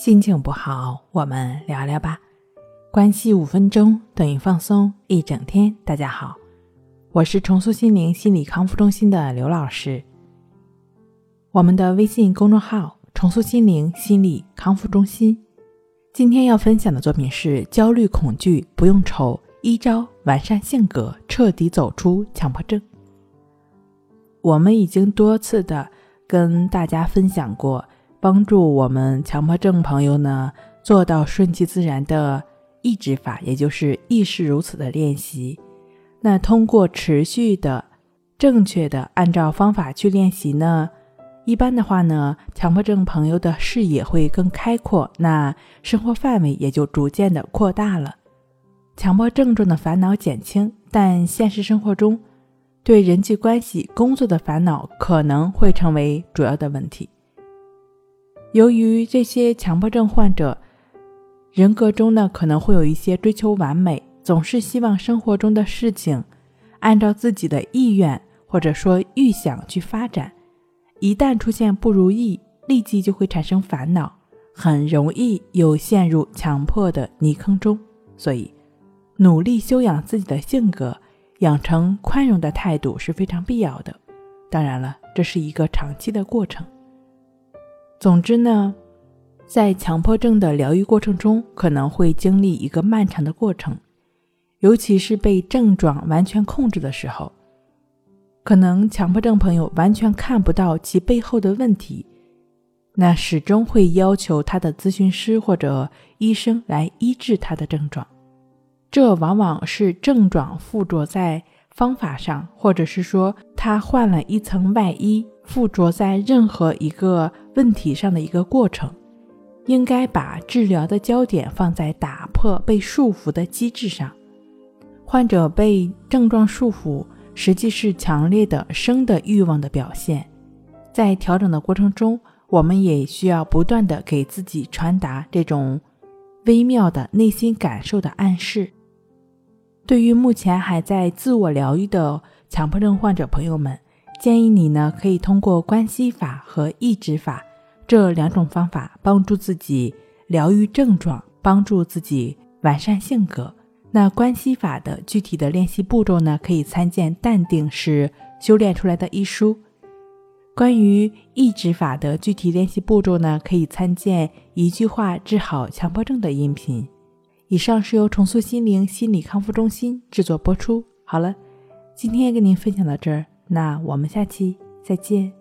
心情不好，我们聊聊吧。关系五分钟等于放松一整天。大家好，我是重塑心灵心理康复中心的刘老师。我们的微信公众号“重塑心灵心理康复中心”。今天要分享的作品是：焦虑恐惧不用愁，一招完善性格，彻底走出强迫症。我们已经多次的跟大家分享过。帮助我们强迫症朋友呢做到顺其自然的抑制法，也就是亦是如此的练习。那通过持续的、正确的按照方法去练习呢，一般的话呢，强迫症朋友的视野会更开阔，那生活范围也就逐渐的扩大了。强迫症状的烦恼减轻，但现实生活中对人际关系、工作的烦恼可能会成为主要的问题。由于这些强迫症患者人格中呢，可能会有一些追求完美，总是希望生活中的事情按照自己的意愿或者说预想去发展。一旦出现不如意，立即就会产生烦恼，很容易又陷入强迫的泥坑中。所以，努力修养自己的性格，养成宽容的态度是非常必要的。当然了，这是一个长期的过程。总之呢，在强迫症的疗愈过程中，可能会经历一个漫长的过程，尤其是被症状完全控制的时候，可能强迫症朋友完全看不到其背后的问题，那始终会要求他的咨询师或者医生来医治他的症状，这往往是症状附着在方法上，或者是说他换了一层外衣。附着在任何一个问题上的一个过程，应该把治疗的焦点放在打破被束缚的机制上。患者被症状束缚，实际是强烈的生的欲望的表现。在调整的过程中，我们也需要不断的给自己传达这种微妙的内心感受的暗示。对于目前还在自我疗愈的强迫症患者朋友们。建议你呢，可以通过关系法和抑制法这两种方法，帮助自己疗愈症状，帮助自己完善性格。那关系法的具体的练习步骤呢，可以参见《淡定是修炼出来的》一书。关于抑制法的具体练习步骤呢，可以参见《一句话治好强迫症》的音频。以上是由重塑心灵心理康复中心制作播出。好了，今天跟您分享到这儿。那我们下期再见。